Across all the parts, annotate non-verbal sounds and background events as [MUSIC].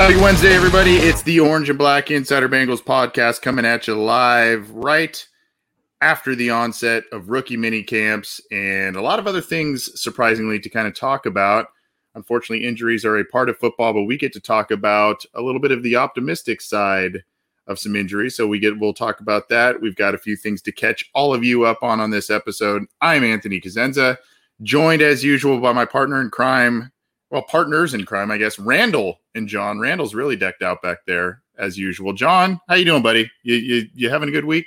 Happy Wednesday, everybody. It's the Orange and Black Insider Bengals podcast coming at you live right after the onset of rookie mini camps and a lot of other things, surprisingly, to kind of talk about. Unfortunately, injuries are a part of football, but we get to talk about a little bit of the optimistic side of some injuries. So we get we'll talk about that. We've got a few things to catch all of you up on on this episode. I'm Anthony Cosenza, joined as usual by my partner in crime, well, partners in crime, I guess. Randall and John. Randall's really decked out back there as usual. John, how you doing, buddy? You you, you having a good week?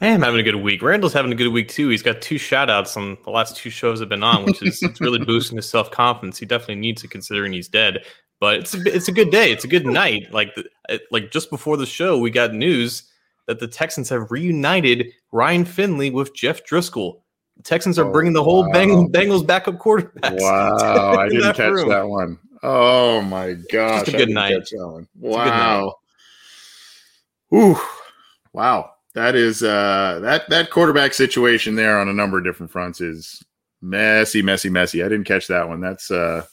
I am having a good week. Randall's having a good week too. He's got two shout outs on the last two shows I've been on, which is it's really [LAUGHS] boosting his self confidence. He definitely needs it considering he's dead. But it's a, it's a good day. It's a good night. Like the, uh, like just before the show, we got news that the Texans have reunited Ryan Finley with Jeff Driskel. Texans are bringing the whole wow. Bengals, Bengals backup quarterback. [LAUGHS] Wow, I didn't catch room. that one. Oh my gosh! Just a good night. Wow. Ooh, wow. That is uh that that quarterback situation there on a number of different fronts is messy, messy, messy. I didn't catch that one. That's uh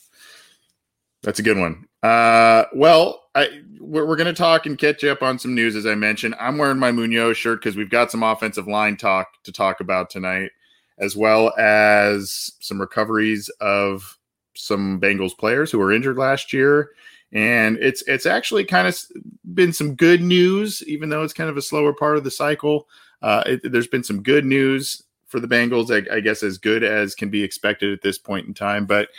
that's a good one. Uh well, I we're, we're going to talk and catch up on some news as I mentioned. I'm wearing my Munoz shirt cuz we've got some offensive line talk to talk about tonight as well as some recoveries of some Bengals players who were injured last year. And it's it's actually kind of been some good news, even though it's kind of a slower part of the cycle. Uh, it, there's been some good news for the Bengals, I, I, guess, as good as can be expected at this point in time. But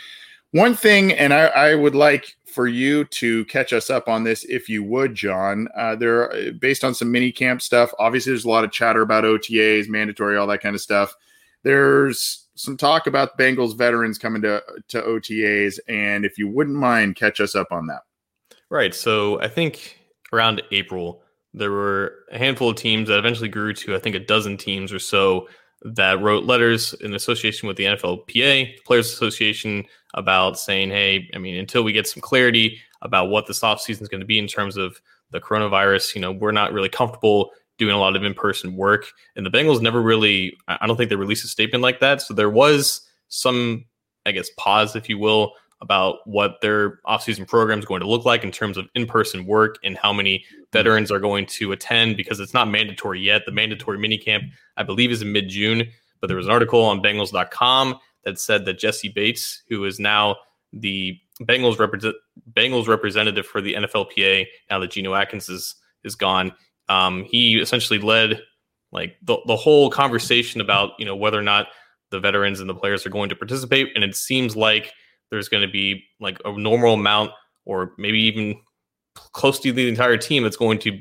one thing, and I, I would like for you to catch us up on this, if you would, John. Uh, there, based on some mini camp stuff. Obviously, there's a lot of chatter about OTAs, mandatory, all that kind of stuff. There's some talk about Bengals veterans coming to to OTAs, and if you wouldn't mind, catch us up on that. Right. So I think around April there were a handful of teams that eventually grew to I think a dozen teams or so that wrote letters in association with the NFLPA, the Players Association, about saying, hey, I mean, until we get some clarity about what this offseason is going to be in terms of the coronavirus, you know, we're not really comfortable doing a lot of in-person work. And the Bengals never really, I don't think they released a statement like that. So there was some, I guess, pause, if you will, about what their offseason program is going to look like in terms of in-person work and how many veterans are going to attend because it's not mandatory yet. The mandatory minicamp, I believe, is in mid-June. But there was an article on Bengals.com that said that Jessie Bates, who is now the Bengals, Bengals representative for the NFLPA, now that Geno Atkins is is gone, um, he essentially led like the, the whole conversation about you know whether or not the veterans and the players are going to participate. And it seems like there's going to be like a normal amount or maybe even close to the entire team that's going to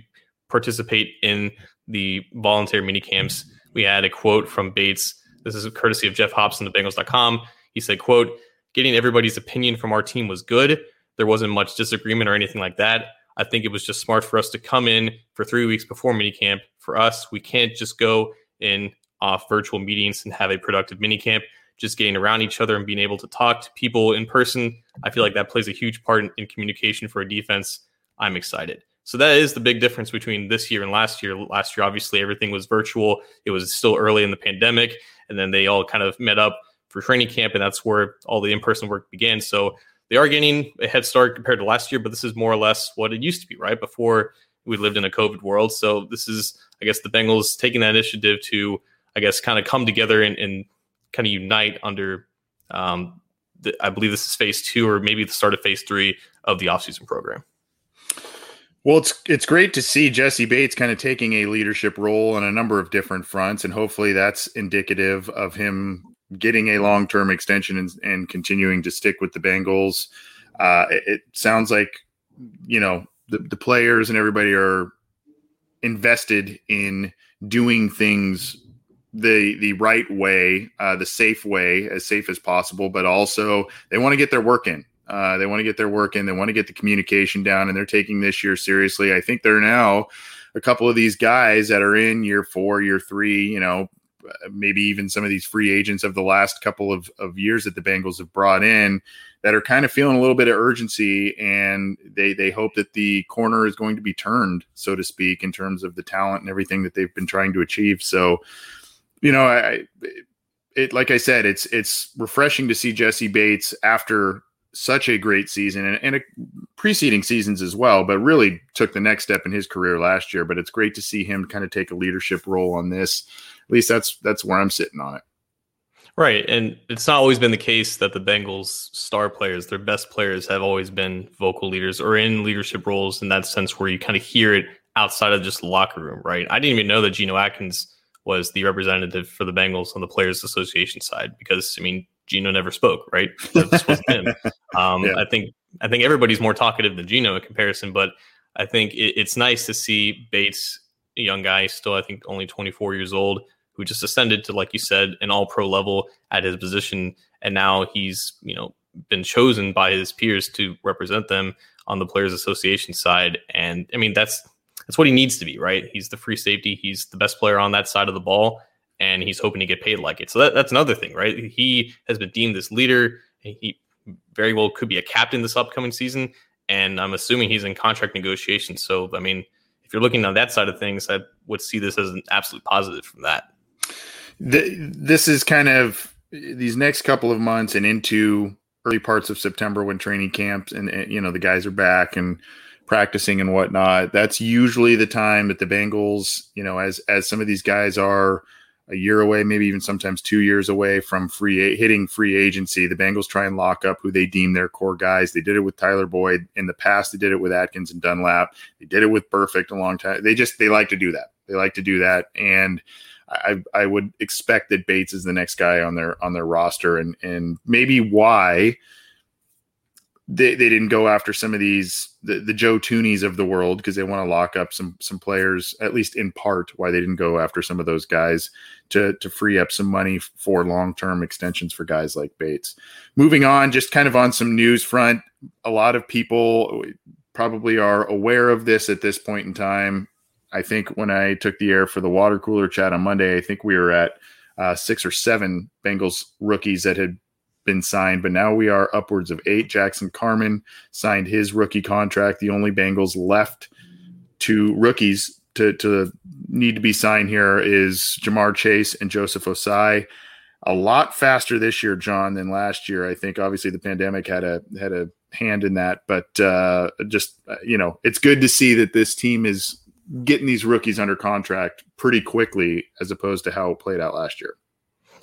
participate in the voluntary mini camps we had a quote from bates. This is courtesy of Geoff Hobson of bengals.com he said quote getting everybody's opinion from our team was good. There wasn't much disagreement or anything like that I think it was just smart for us to come in for three weeks before minicamp. For us, we can't just go in off virtual meetings and have a productive minicamp. Just getting around each other and being able to talk to people in person, I feel like that plays a huge part in, in communication for a defense. I'm excited. So that is the big difference between this year and last year. Last year, obviously, everything was virtual. It was still early in the pandemic, and then they all kind of met up for training camp, and that's where all the in-person work began. So they are getting a head start compared to last year, but this is more or less what it used to be, right? Before we lived in a COVID world. So this is, I guess, the Bengals taking that initiative to, I guess, kind of come together and, and kind of unite under, um, the, I believe this is phase two or maybe the start of phase three of the offseason program. Well, it's it's great to see Jessie Bates kind of taking a leadership role on a number of different fronts, and hopefully that's indicative of him getting a long term extension and, and, continuing to stick with the Bengals. Uh, it, it, sounds like you know the, the players and everybody are invested in doing things the the right way, uh, the safe way, as safe as possible, but also they want to get their work in. Uh, they want to get their work in. They want to get the communication down, and they're taking this year seriously. I think they're now a couple of these guys that are in year four, year three. You know, Uh, maybe even some of these free agents of the last couple of, of years that the Bengals have brought in that are kind of feeling a little bit of urgency, and they they hope that the corner is going to be turned, so to speak, in terms of the talent and everything that they've been trying to achieve. So, you know, I. It, like I said, it's it's refreshing to see Jessie Bates after such a great season and, and a, preceding seasons as well, but really took the next step in his career last year. But it's great to see him kind of take a leadership role on this. At least that's that's where I'm sitting on it. Right, and it's not always been the case that the Bengals' star players, their best players, have always been vocal leaders or in leadership roles in that sense, where you kind of hear it outside of just the locker room. Right, I didn't even know that Geno Atkins was the representative for the Bengals on the Players Association side because I mean Geno never spoke, right? [LAUGHS] This was him. Um, yeah. I think I think everybody's more talkative than Geno in comparison, but I think it, it's nice to see Bates, a young guy, still I think only 24 years old, who just ascended to like you said an All Pro level at his position, and now he's you know been chosen by his peers to represent them on the Players Association side, and I mean that's that's what he needs to be, right? He's the free safety. He's the best player on that side of the ball and he's hoping to get paid like it. So that, that's another thing, right? He has been deemed this leader. He very well could be a captain this upcoming season, and I'm assuming he's in contract negotiations. So, I mean, if you're looking on that side of things, I would see this as an absolute positive from that. The, this is kind of these next couple of months and into early parts of September when training camps and, and you know the guys are back and practicing and whatnot. That's usually the time that the Bengals, you know, as as some of these guys are a year away, maybe even sometimes two years away from free hitting free agency. The Bengals try and lock up who they deem their core guys. They did it with Tyler Boyd in the past. They did it with Atkins and Dunlap. They did it with Perfect a long time. They just they like to do that. They like to do that, and I I would expect that Bates is the next guy on their on their roster, and and maybe why they, they didn't go after some of these the, the Joe Thuneys of the world because they want to lock up some some players at least in part why they didn't go after some of those guys to to free up some money for long term extensions for guys like Bates. Moving on, just kind of on some news front, a lot of people probably are aware of this at this point in time. I think when I took the air for the water cooler chat on Monday, I think we were at uh, six or seven Bengals rookies that had been signed, but now we are upwards of eight. Jackson Carman signed his rookie contract. The only Bengals left to rookies to, to need to be signed here is Ja'Marr Chase and Joseph Ossai. A lot faster this year, John, than last year. I think obviously the pandemic had a had a hand in that, but uh, just uh, you know, it's good to see that this team is getting these rookies under contract pretty quickly as opposed to how it played out last year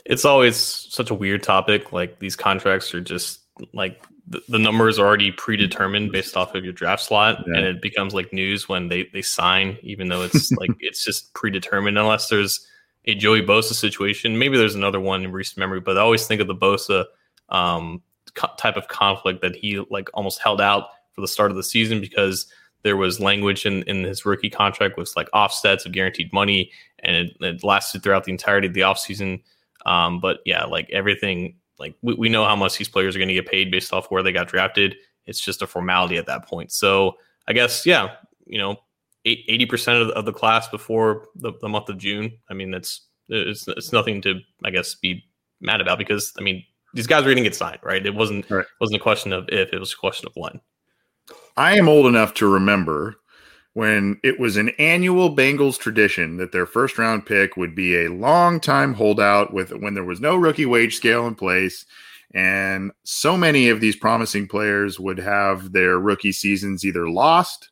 it's always such a weird topic. Like these contracts are just like the, the numbers are already predetermined based off of your draft slot, yeah. and it becomes like news when they they sign, even though it's like [LAUGHS] it's just predetermined unless there's a Joey Bosa situation. Maybe there's another one in recent memory, but I always think of the Bosa um, co- type of conflict that he like almost held out for the start of the season because there was language in, in his rookie contract with like offsets of guaranteed money, and it, it lasted throughout the entirety of the offseason. Um, but yeah, like everything, like we, we know how much these players are going to get paid based off where they got drafted. It's just a formality at that point. So I guess, yeah, you know, 80 percent of, of the class before the, the month of June. I mean, that's it's it's nothing to I guess be mad about because I mean these guys are going to get signed, right? It wasn't right. wasn't a question of if, it was a question of when. I am old enough to remember when it was an annual Bengals tradition that their first round pick would be a long time holdout with when there was no rookie wage scale in place. And so many of these promising players would have their rookie seasons either lost,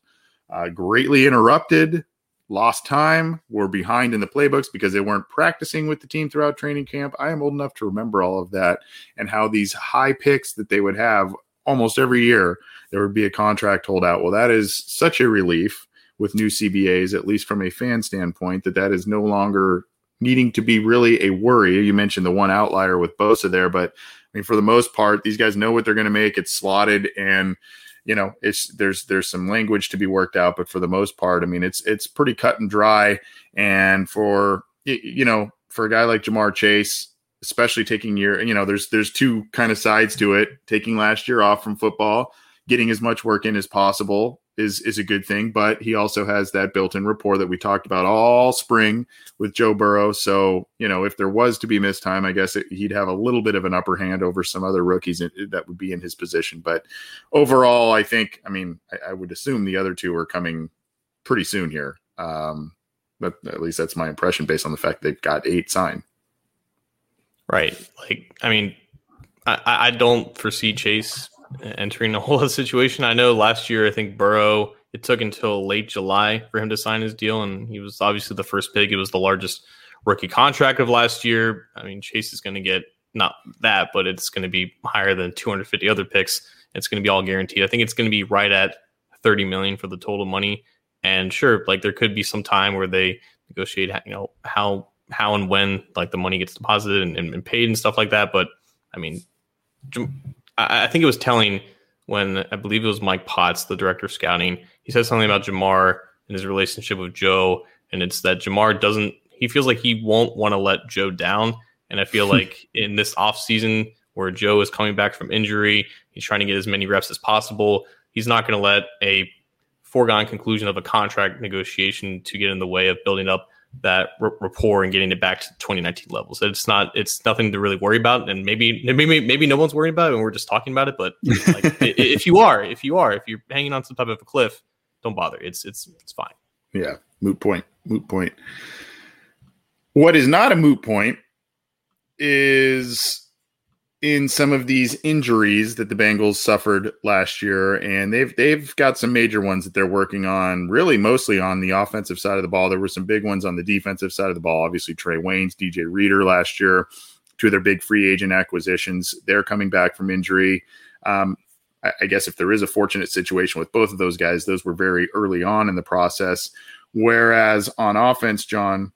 uh, greatly interrupted, lost time, were behind in the playbooks because they weren't practicing with the team throughout training camp. I am old enough to remember all of that and how these high picks that they would have almost every year, there would be a contract holdout. Well, that is such a relief with new CBAs, at least from a fan standpoint, that that is no longer needing to be really a worry. You mentioned the one outlier with Bosa there, but I mean, for the most part, these guys know what they're going to make. It's slotted and you know it's there's there's some language to be worked out but for the most part i mean it's it's pretty cut and dry and for you know for a guy like Ja'Marr chase especially taking year you know there's there's two kind of sides to it taking last year off from football getting as much work in as possible is is a good thing. But he also has that built-in rapport that we talked about all spring with Joe Burrow. So you know, if there was to be missed time, I guess it, he'd have a little bit of an upper hand over some other rookies that would be in his position. But overall, I think, I mean, I, I would assume the other two are coming pretty soon here. Um, but at least that's my impression based on the fact they've got eight signed. Right. Like, I mean, I, I don't foresee Chase entering a whole [LAUGHS] situation. I know last year, I think Burrow, it took until late July for him to sign his deal, and he was obviously the first pick. It was the largest rookie contract of last year. I mean, Chase is going to get not that, but it's going to be higher than 250 other picks. It's going to be all guaranteed. I think it's going to be right at 30 million for the total money. And sure, like there could be some time where they negotiate, you know, how how and when like the money gets deposited and, and paid and stuff like that. But I mean, I, I think it was telling when I believe it was Mike Potts, the director of scouting. He said something about Ja'Marr and his relationship with Joe, and it's that Ja'Marr doesn't. He feels like he won't want to let Joe down, and I feel [LAUGHS] like in this offseason where Joe is coming back from injury, he's trying to get as many reps as possible. He's not going to let a foregone conclusion of a contract negotiation to get in the way of building up that r- rapport and getting it back to 2019 levels. It's not, it's nothing to really worry about. And maybe, maybe, maybe no one's worried about it and we're just talking about it. But like, [LAUGHS] if you are, if you are, if you're hanging on some type of a cliff, don't bother. It's, it's, it's fine. Yeah. Moot point. Moot point. What is not a moot point is in some of these injuries that the Bengals suffered last year, and they've they've got some major ones that they're working on. Really, mostly on the offensive side of the ball. There were some big ones on the defensive side of the ball. Obviously, Trae Waynes, DJ Reader last year, two of their big free agent acquisitions. They're coming back from injury. Um, I, I guess if there is a fortunate situation with both of those guys, those were very early on in the process. Whereas on offense, John,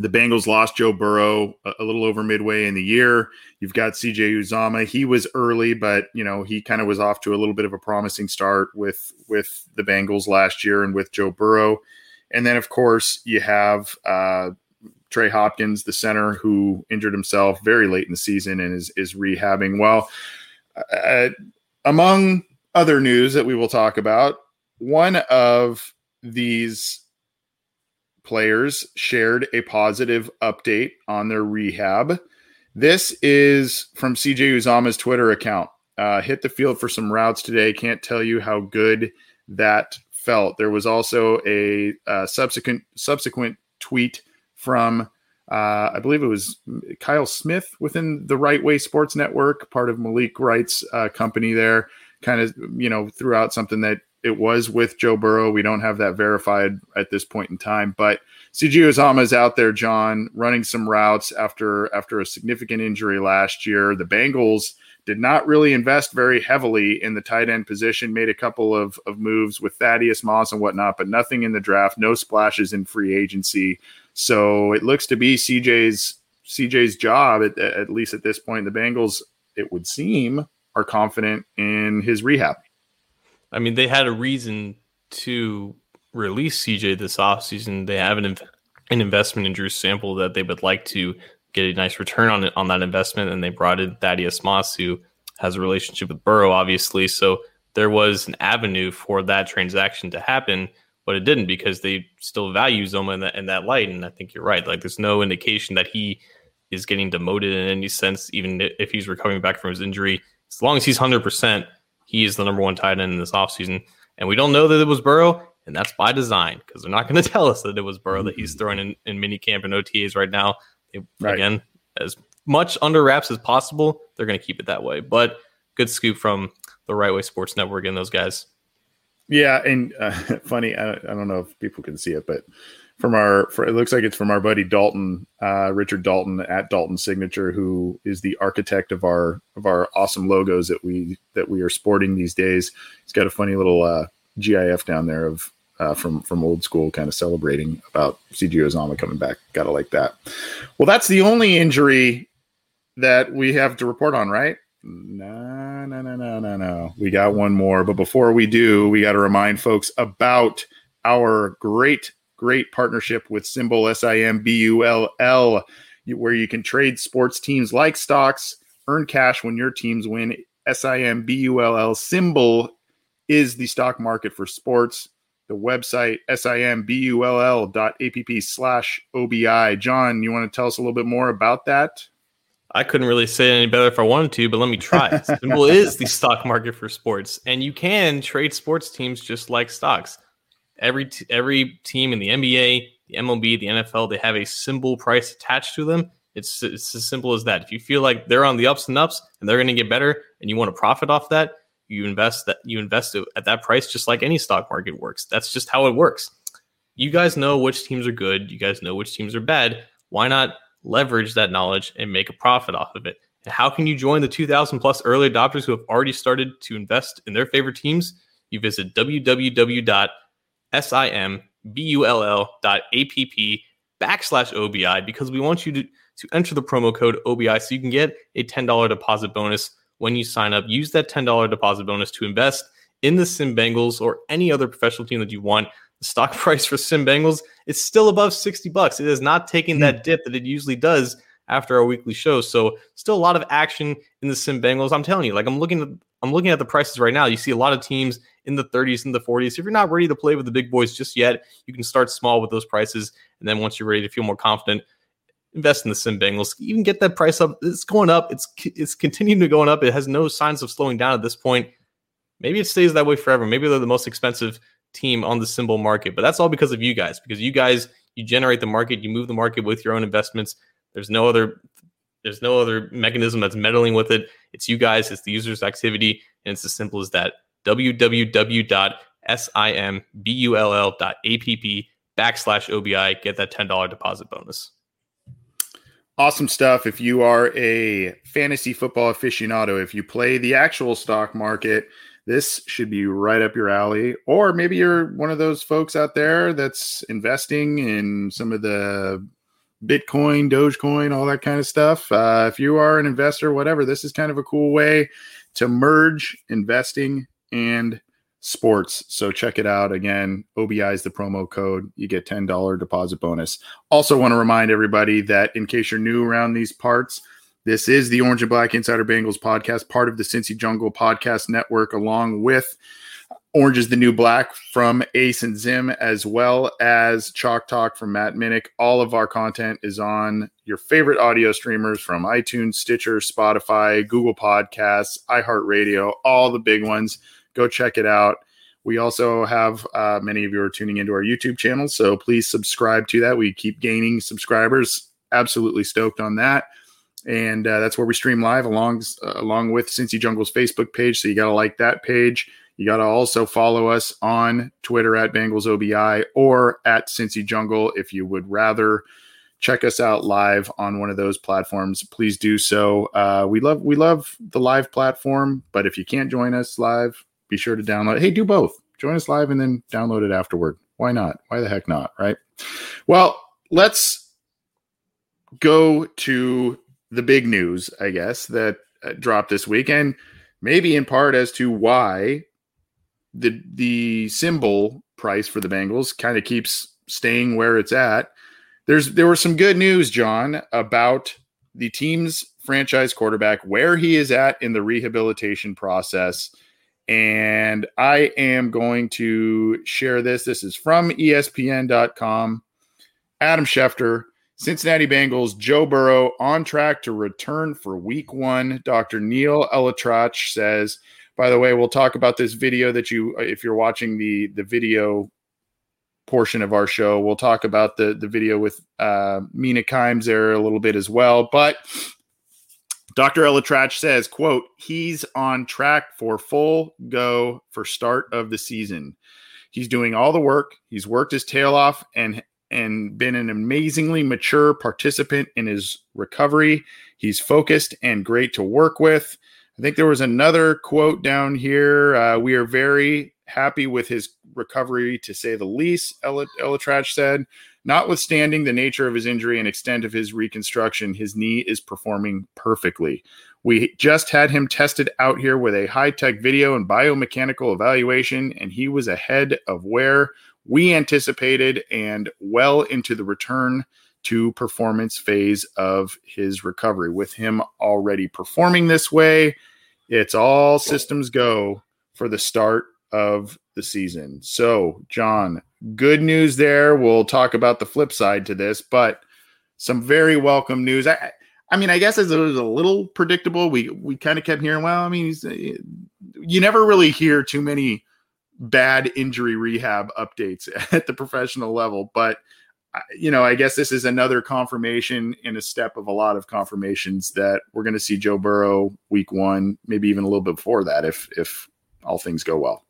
the Bengals lost Joe Burrow a, a, little over midway in the year. You've got CJ Uzomah. He was early, but you know he kind of was off to a little bit of a promising start with with the Bengals last year and with Joe Burrow. And then of course you have uh, Trey Hopkins, the center, who injured himself very late in the season and is is rehabbing. Well, uh, among other news that we will talk about, one of these players shared a positive update on their rehab. This is from CJ Uzomah's Twitter account. Uh, hit the field for some routes today. Can't tell you how good that felt. There was also a, a subsequent subsequent tweet from uh, I believe it was Kyle Smith within the Right Way Sports Network, part of Malik Wright's uh, company there. Kind of you know threw out something that it was with Joe Burrow. We don't have that verified at this point in time, but CJ Uzomah is out there, John, running some routes after after a significant injury last year. The Bengals did not really invest very heavily in the tight end position, made a couple of, of moves with Thaddeus Moss and whatnot, but nothing in the draft, no splashes in free agency. So it looks to be CJ's CJ's job, at, at least at this point. The Bengals, it would seem, are confident in his rehab. I mean, they had a reason to release CJ this offseason. They have an, an investment in Drew Sample that they would like to get a nice return on it, on that investment. And they brought in Thaddeus Moss, who has a relationship with Burrow, obviously. So there was an avenue for that transaction to happen, but it didn't because they still value Zoma in that, in that light. And I think you're right. Like, there's no indication that he is getting demoted in any sense, even if he's recovering back from his injury. As long as he's 100%, he is the number one tight end in this offseason. And we don't know that it was Burrow, and that's by design because they're not going [LAUGHS] to tell us that it was Burrow that he's throwing in, in mini camp and OTAs right now. It, right. Again, as much under wraps as possible, they're going to keep it that way. But good scoop from the Right Way Sports Network and those guys. Yeah, and uh, [LAUGHS] funny, I, I don't know if people can see it, but from our for, it looks like it's from our buddy Dalton, uh, Richard Dalton at Dalton Signature, who is the architect of our of our awesome logos that we that we are sporting these days. He's got a funny little uh, GIF down there of uh, from from old school, kind of celebrating about CJ Uzomah coming back. Gotta like that. Well, that's the only injury that we have to report on, right? No, no, no, no, no, no. We got one more, but before we do, we got to remind folks about our great great partnership with Simbull S I M B U L L, where you can trade sports teams like stocks, earn cash when your teams win. S I M B U L L simbull is the stock market for sports. The website simbull dot app slash obi. John, you want to tell us a little bit more about that? I couldn't really say any better if I wanted to, but let me try. [LAUGHS] Simbull is the stock market for sports, and you can trade sports teams just like stocks. Every t- every team in the NBA, the MLB, the NFL, they have a simbull price attached to them. It's it's as simple as that. If you feel like they're on the ups and ups and they're going to get better, and you want to profit off that, you invest that you invest at that price, just like any stock market works. That's just how it works. You guys know which teams are good. You guys know which teams are bad. Why not leverage that knowledge and make a profit off of it? And how can you join the 2,000 plus early adopters who have already started to invest in their favorite teams? You visit www S-I-M-B-U-L-L dot A-P-P backslash OBI because we want you to, to enter the promo code OBI so you can get a $10 deposit bonus when you sign up. Use that $10 deposit bonus to invest in the Sim Bengals or any other professional team that you want. The stock [LAUGHS] price for Sim Bengals is still above 60 bucks. It has not taken mm. that dip that it usually does after our weekly show. So still a lot of action in the Sim Bengals. I'm telling you, like I'm looking at I'm looking at the prices right now. You see a lot of teams in the 30s and the 40s. If you're not ready to play with the big boys just yet, you can start small with those prices. And then once you're ready to feel more confident, invest in the Sim Bengals. Even get that price up. It's going up. It's it's continuing to going up. It has no signs of slowing down at this point. Maybe it stays that way forever. Maybe they're the most expensive team on the simbull market, but that's all because of you guys. Because you guys, you generate the market, you move the market with your own investments. There's no other there's no other mechanism that's meddling with it. It's you guys, it's the user's activity, and it's as simple as that. www.simbull.app backslash OBI. Get that $10 deposit bonus. Awesome stuff. If you are a fantasy football aficionado, if you play the actual stock market, this should be right up your alley. Or maybe you're one of those folks out there that's investing in some of the Bitcoin, Dogecoin, all that kind of stuff. Uh, if you are an investor, whatever, this is kind of a cool way to merge investing and sports. So check it out. Again, OBI is the promo code. You get $10 deposit bonus. Also, want to remind everybody that in case you're new around these parts, this is the Orange and Black Insider Bengals podcast, part of the Cincy Jungle podcast network, along with Orange is the New Black from Ace and Zim, as well as Chalk Talk from Matt Minnick. All of our content is on your favorite audio streamers from iTunes, Stitcher, Spotify, Google Podcasts, iHeartRadio, all the big ones. Go check it out. We also have uh, many of you are tuning into our YouTube channel, so please subscribe to that. We keep gaining subscribers. Absolutely stoked on that and uh, that's where we stream live along uh, along with Cincy Jungle's Facebook page. So you got to like that page. You got to also follow us on Twitter at Bengals OBI or at Cincy Jungle if you would rather check us out live on one of those platforms. Please do so. Uh, we love we love the live platform, but if you can't join us live, be sure to download. Hey, do both. Join us live and then download it afterward. Why not? Why the heck not? Right? Well, let's go to the big news, I guess, that uh, dropped this week, and maybe in part as to why the the simbull price for the Bengals kind of keeps staying where it's at. There's there was some good news, John, about the team's franchise quarterback, where he is at in the rehabilitation process. And I am going to share this. This is from ESPN.com. Adam Schefter, Cincinnati Bengals, Joe Burrow on track to return for week one. Dr. Neil ElAttrache says by the way, we'll talk about this video that you, if you're watching the the video portion of our show, we'll talk about the the video with uh, Mina Kimes there a little bit as well. But Dr. ElAttrache says, quote, he's on track for full go for start of the season. He's doing all the work. He's worked his tail off and and been an amazingly mature participant in his recovery. He's focused and great to work with. I think there was another quote down here. Uh, we are very happy with his recovery, to say the least, Ella, ElAttrache said. Notwithstanding the nature of his injury and extent of his reconstruction, his knee is performing perfectly. We just had him tested out here with a high tech video and biomechanical evaluation, and he was ahead of where we anticipated and well into the return to performance phase of his recovery. With him already performing this way, it's all systems go for the start of the season. So, John, good news there. We'll talk about the flip side to this, but some very welcome news. I, I mean, I guess it was a little predictable. We we kind of kept hearing, well, I mean, you never really hear too many bad injury rehab updates [LAUGHS] at the professional level, but you know, I guess this is another confirmation in a step of a lot of confirmations that we're going to see Joe Burrow week one, maybe even a little bit before that, if if all things go well.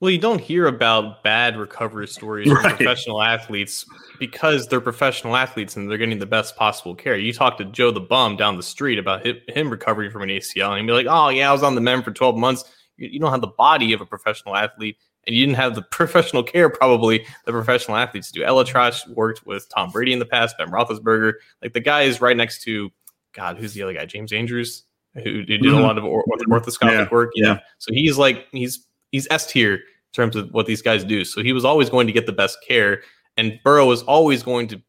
Well, you don't hear about bad recovery stories right. from professional athletes because they're professional athletes and they're getting the best possible care. You talk to Joe the bum down the street about him recovering from an ACL, and he'd be like, "Oh yeah, I was on the mend for 12 months." You don't have the body of a professional athlete, and you didn't have the professional care probably the professional athletes do. ElAttrache worked with Tom Brady in the past, Ben Roethlisberger. Like the guy is right next to God. Who's the other guy? James Andrews, who, who did mm-hmm. a lot of orthoscopic yeah. work. Yeah. yeah. So he's like he's he's S tier in terms of what these guys do. So he was always going to get the best care, and Burrow was always going to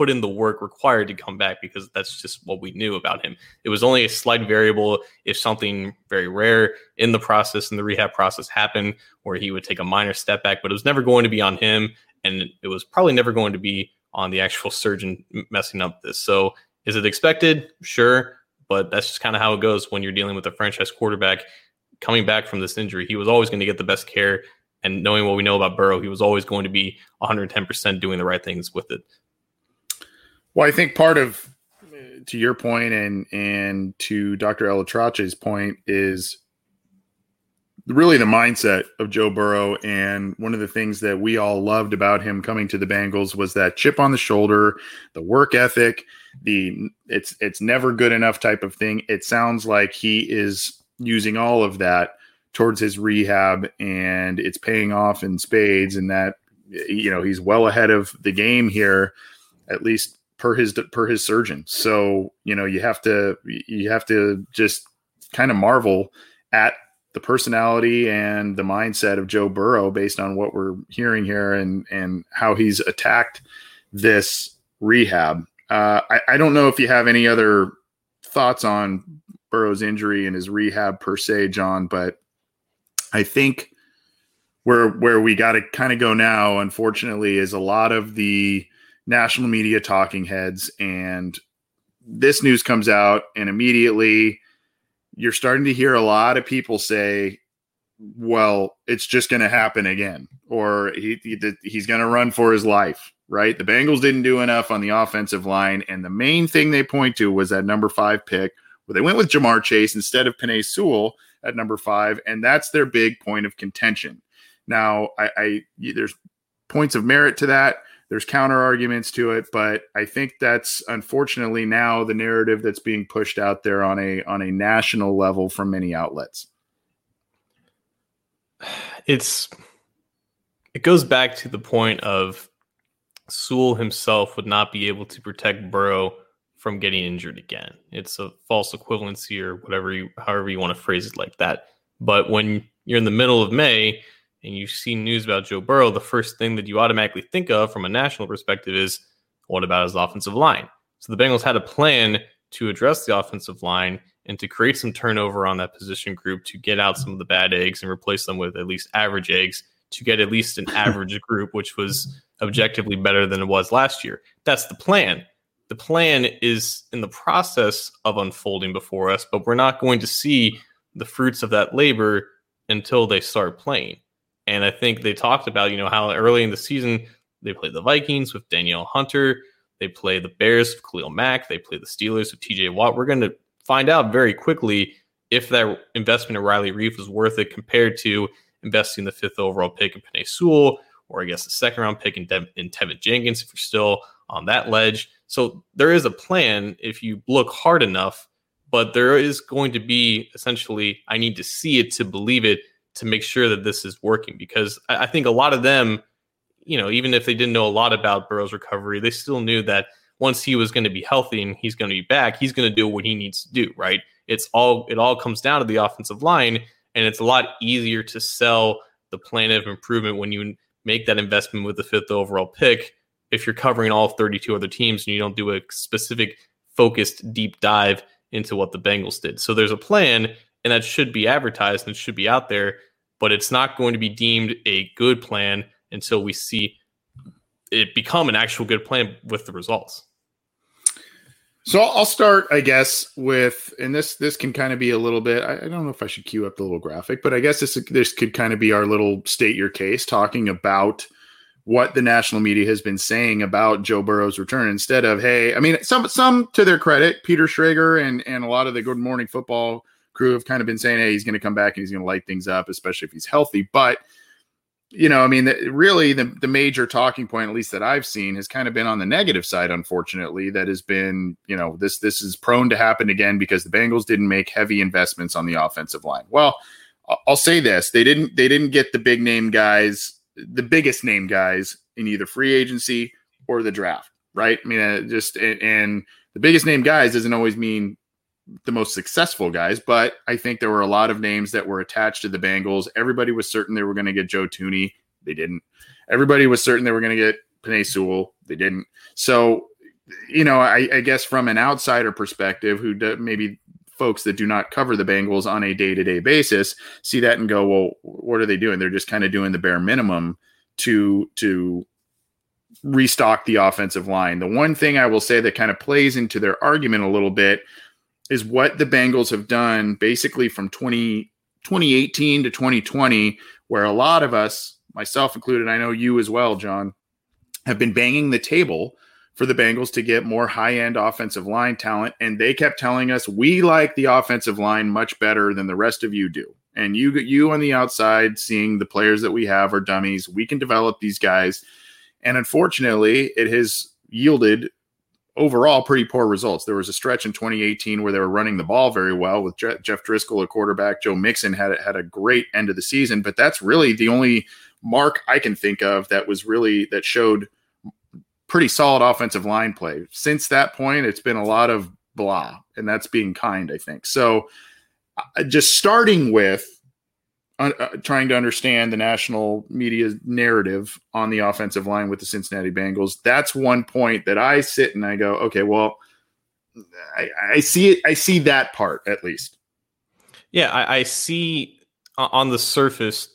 put in the work required to come back because that's just what we knew about him. It was only a slight variable if something very rare in the process in the rehab process happened where he would take a minor step back, but it was never going to be on him and it was probably never going to be on the actual surgeon messing up this. So is it expected? Sure, but that's just kind of how it goes when you're dealing with a franchise quarterback coming back from this injury. He was always going to get the best care and knowing what we know about Burrow, he was always going to be 110% doing the right things with it. Well, I think part of uh, to your point and and to Dr. ElAttrache's point is really the mindset of Joe Burrow. And one of the things that we all loved about him coming to the Bengals was that chip on the shoulder, the work ethic, the it's it's never good enough type of thing. It sounds like he is using all of that towards his rehab and it's paying off in spades and that you know he's well ahead of the game here at least per his per his surgeon. So you know you have to you have to just kind of marvel at the personality and the mindset of Joe Burrow based on what we're hearing here and and how he's attacked this rehab. Uh, I, I don't know if you have any other thoughts on Burrow's injury and his rehab per se, John, but I think where where we got to kind of go now, unfortunately, is a lot of the national media talking heads and this news comes out and immediately you're starting to hear a lot of people say well it's just going to happen again or he, he he's going to run for his life right? The bengals didn't do enough on the offensive line and the main thing they point to was that number five pick where they went with ja'marr chase instead of Penei sewell at number five and that's their big point of contention. Now i, I there's points of merit to that there's counter arguments to it, but I think that's unfortunately now the narrative that's being pushed out there on a on a national level from many outlets. It's it goes back to the point of Sewell himself would not be able to protect Burrow from getting injured again. It's a false equivalency or whatever you however you want to phrase it like that. But when you're in the middle of May and you see news about Joe Burrow, the first thing that you automatically think of from a national perspective is what about his offensive line? So the Bengals had a plan to address the offensive line and to create some turnover on that position group to get out some of the bad eggs and replace them with at least average eggs to get at least an [LAUGHS] average group, which was objectively better than it was last year. That's the plan. The plan is in the process of unfolding before us, but we're not going to see the fruits of that labor until they start playing. And I think they talked about, you know, how early in the season they played the Vikings with Danielle Hunter. They play the Bears with Khalil Mack. They play the Steelers with TJ Watt. We're going to find out very quickly if that investment in Riley Reiff was worth it compared to investing the fifth overall pick in Penei Sewell, or I guess the second round pick in, De- in Teven Jenkins if you're still on that ledge. So there is a plan if you look hard enough, but there is going to be essentially, I need to see it to believe it to make sure that this is working because I, I think a lot of them, you know, even if they didn't know a lot about Burrow's recovery, they still knew that once he was going to be healthy and he's going to be back, he's going to do what he needs to do, right? It's all it all comes down to the offensive line, and it's a lot easier to sell the plan of improvement when you make that investment with the fifth overall pick. If you're covering all 32 other teams and you don't do a specific focused deep dive into what the Bengals did. So there's a plan and that should be advertised and it should be out there, but it's not going to be deemed a good plan until we see it become an actual good plan with the results. So I'll start, I guess, with and this this can kind of be a little bit. I, I, don't know if I should cue up the little graphic, but I guess this this could kind of be our little state your case, talking about what the national media has been saying about Joe Burrow's return. Instead of hey, I mean, some some to their credit, Peter Schrager and and a lot of the Good Morning Football crew have kind of been saying, hey, he's going to come back and he's going to light things up, especially if he's healthy. But you know, I mean, really, the the major talking point, at least that I've seen, has kind of been on the negative side. Unfortunately, that has been, you know, this this is prone to happen again because the Bengals didn't make heavy investments on the offensive line. Well, I'll say this: they didn't they didn't get the big name guys, the biggest name guys in either free agency or the draft, right? I mean, uh, just and, and the biggest name guys doesn't always mean the most successful guys, but I think there were a lot of names that were attached to the Bengals. Everybody was certain they were going to get Joe Thuney. They didn't. Everybody was certain they were going to get Penei Sewell. They didn't. So, you know, I, I guess from an outsider perspective, who do, maybe folks that do not cover the Bengals on a day to day basis see that and go, well, what are they doing? They're just kind of doing the bare minimum to to restock the offensive line. The one thing I will say that kind of plays into their argument a little bit is what the Bengals have done basically from 20, 2018 to 2020, where a lot of us, myself included, I know you as well, John, have been banging the table for the Bengals to get more high end offensive line talent. And they kept telling us, we like the offensive line much better than the rest of you do. And you, you on the outside, seeing the players that we have are dummies. We can develop these guys. And unfortunately, it has yielded overall pretty poor results. There was a stretch in 2018 where they were running the ball very well with Je- Jeff Driskel, a quarterback. Joe Mixon had had a great end of the season, but that's really the only mark I can think of that was really that showed pretty solid offensive line play. Since that point, it's been a lot of blah, and that's being kind, I think. So, uh, just starting with uh, trying to understand the national media narrative on the offensive line with the Cincinnati Bengals. That's one point that I sit and I go, okay, well, I, I see it. I see that part at least. Yeah, I, I see on the surface.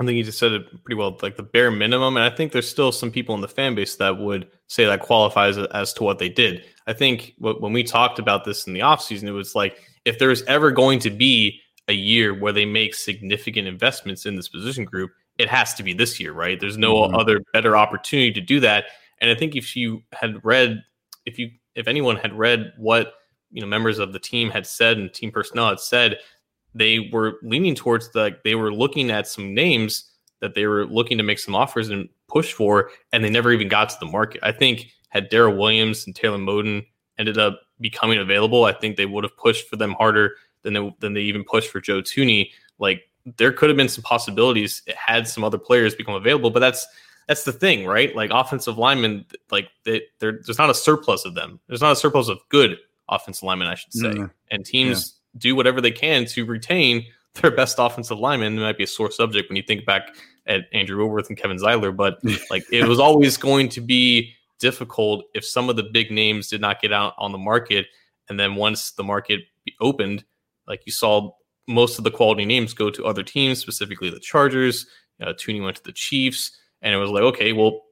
I think you just said it pretty well, like the bare minimum. And I think there's still some people in the fan base that would say that qualifies as to what they did. I think when we talked about this in the offseason, it was like if there's ever going to be a year where they make significant investments in this position group, it has to be this year, right? There's no mm-hmm. other better opportunity to do that. And I think if you had read, if you, if anyone had read what you know members of the team had said and team personnel had said, they were leaning towards the, they were looking at some names that they were looking to make some offers and push for, and they never even got to the market. I think had Daryl Williams and Taylor Moton ended up becoming available, I think they would have pushed for them harder than they, than they even pushed for Joe Thuney. Like there could have been some possibilities. Had some other players become available, but that's that's the thing, right? Like offensive linemen, like they, there's not a surplus of them. There's not a surplus of good offensive linemen, I should say. Mm-hmm. And teams yeah. do whatever they can to retain their best offensive linemen. It might be a sore subject when you think back at Andrew Whitworth and Kevin Zeitler, but [LAUGHS] like it was always going to be difficult if some of the big names did not get out on the market. And then once the market opened, like you saw most of the quality names go to other teams, specifically the Chargers. Uh, Thuney went to the Chiefs, and it was like, okay, well,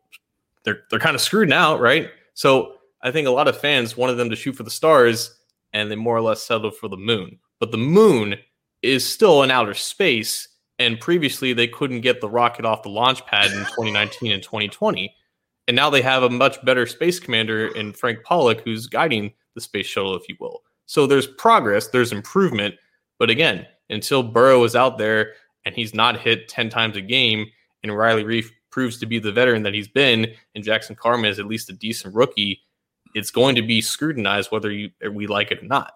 they're they're kind of screwed now, right? So I think a lot of fans wanted them to shoot for the stars, and they more or less settled for the moon. But the moon is still in outer space, and previously they couldn't get the rocket off the launch pad in 2019 and 2020, and now they have a much better space commander in Frank Pollack, who's guiding the space shuttle, if you will. So there's progress, there's improvement. But again, until Burrow is out there and he's not hit 10 times a game and Riley Reiff proves to be the veteran that he's been and Jackson Carman is at least a decent rookie, it's going to be scrutinized whether you we like it or not.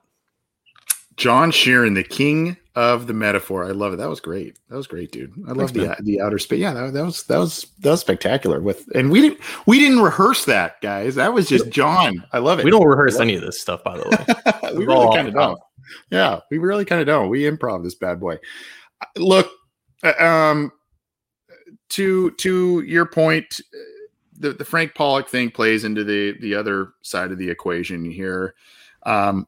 John Sheeran, the king of the metaphor. I love it. That was great. That was great, dude. I love the the outer space. Yeah, that, that, was that was that was spectacular. With and we didn't we didn't rehearse that, guys. That was just John. I love it. We don't rehearse any of this stuff, by the way. [LAUGHS] we really kind of don't. Yeah, we really kind of don't. We improv this bad boy. Look, uh, um, to to your point, the the Frank Pollack thing plays into the the other side of the equation here. Um,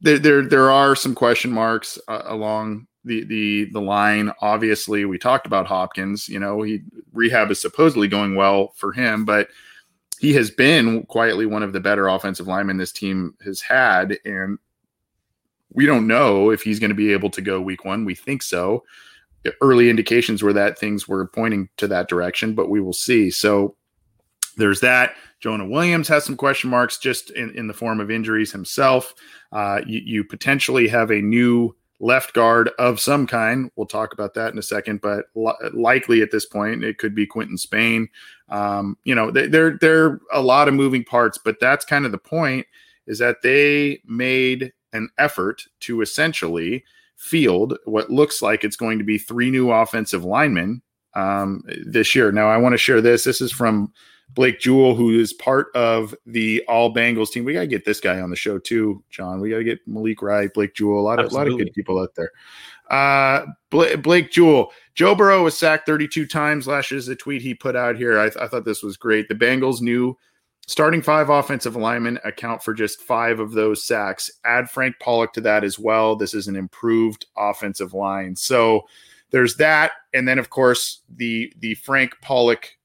there, there, there are some question marks uh, along the the the line. Obviously, we talked about Hopkins. You know, he rehab is supposedly going well for him, but he has been quietly one of the better offensive linemen this team has had, and we don't know if he's going to be able to go week one. We think so. Early indications were that things were pointing to that direction, but we will see. So there's that. Jonah Williams has some question marks just in, in the form of injuries himself. Uh, you, you, potentially have a new left guard of some kind. We'll talk about that in a second, but li- likely at this point, it could be Quinton Spain. Um, you know, th- there, there are a lot of moving parts, but that's kind of the point is that they made an effort to essentially field what looks like it's going to be three new offensive linemen um, this year. Now, I want to share this. This is from Blake Jewell, who is part of the All Bengals team. We got to get this guy on the show too, John. We got to get Malik Wright, Blake Jewell, a lot of Absolutely. a lot of good people out there. Uh, Blake, Blake Jewell, Joe Burrow was sacked 32 times last year. Is a tweet he put out here. I, th- I thought this was great. The Bengals knew starting five offensive linemen account for just five of those sacks. Add Frank Pollack to that as well. This is an improved offensive line. So there's that, and then of course the the Frank Pollack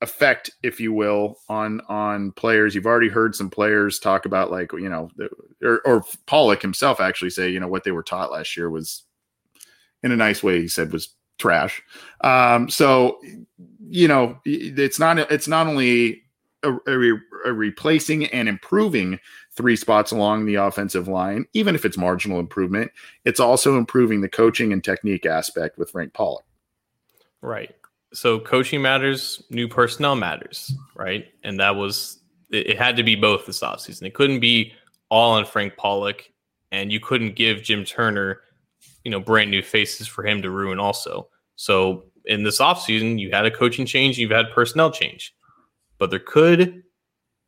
effect, if you will, on on players. You've already heard some players talk about like you know, or, or Pollack himself actually say you know what they were taught last year was, in a nice way, he said was trash. Um, so you know, it's not it's not only a, a, a replacing and improving three spots along the offensive line, even if it's marginal improvement, it's also improving the coaching and technique aspect with Frank Pollack. Right so coaching matters, new personnel matters, right? And that was it, it had to be both this offseason. It couldn't be all on Frank Pollack, and you couldn't give Jim Turner, you know, brand new faces for him to ruin also. So in this offseason, you had a coaching change, you've had personnel change. But there could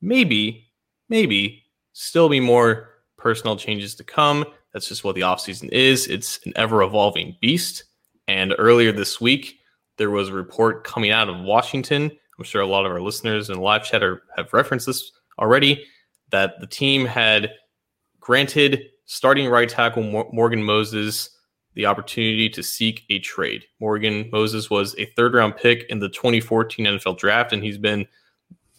maybe, maybe still be more personnel changes to come. That's just what the offseason is. It's an ever evolving beast. And earlier this week, there was a report coming out of Washington. I'm sure a lot of our listeners in live chat are, have referenced this already. That the team had granted starting right tackle Morgan Moses the opportunity to seek a trade. Morgan Moses was a third round pick in the 2014 NFL draft, and he's been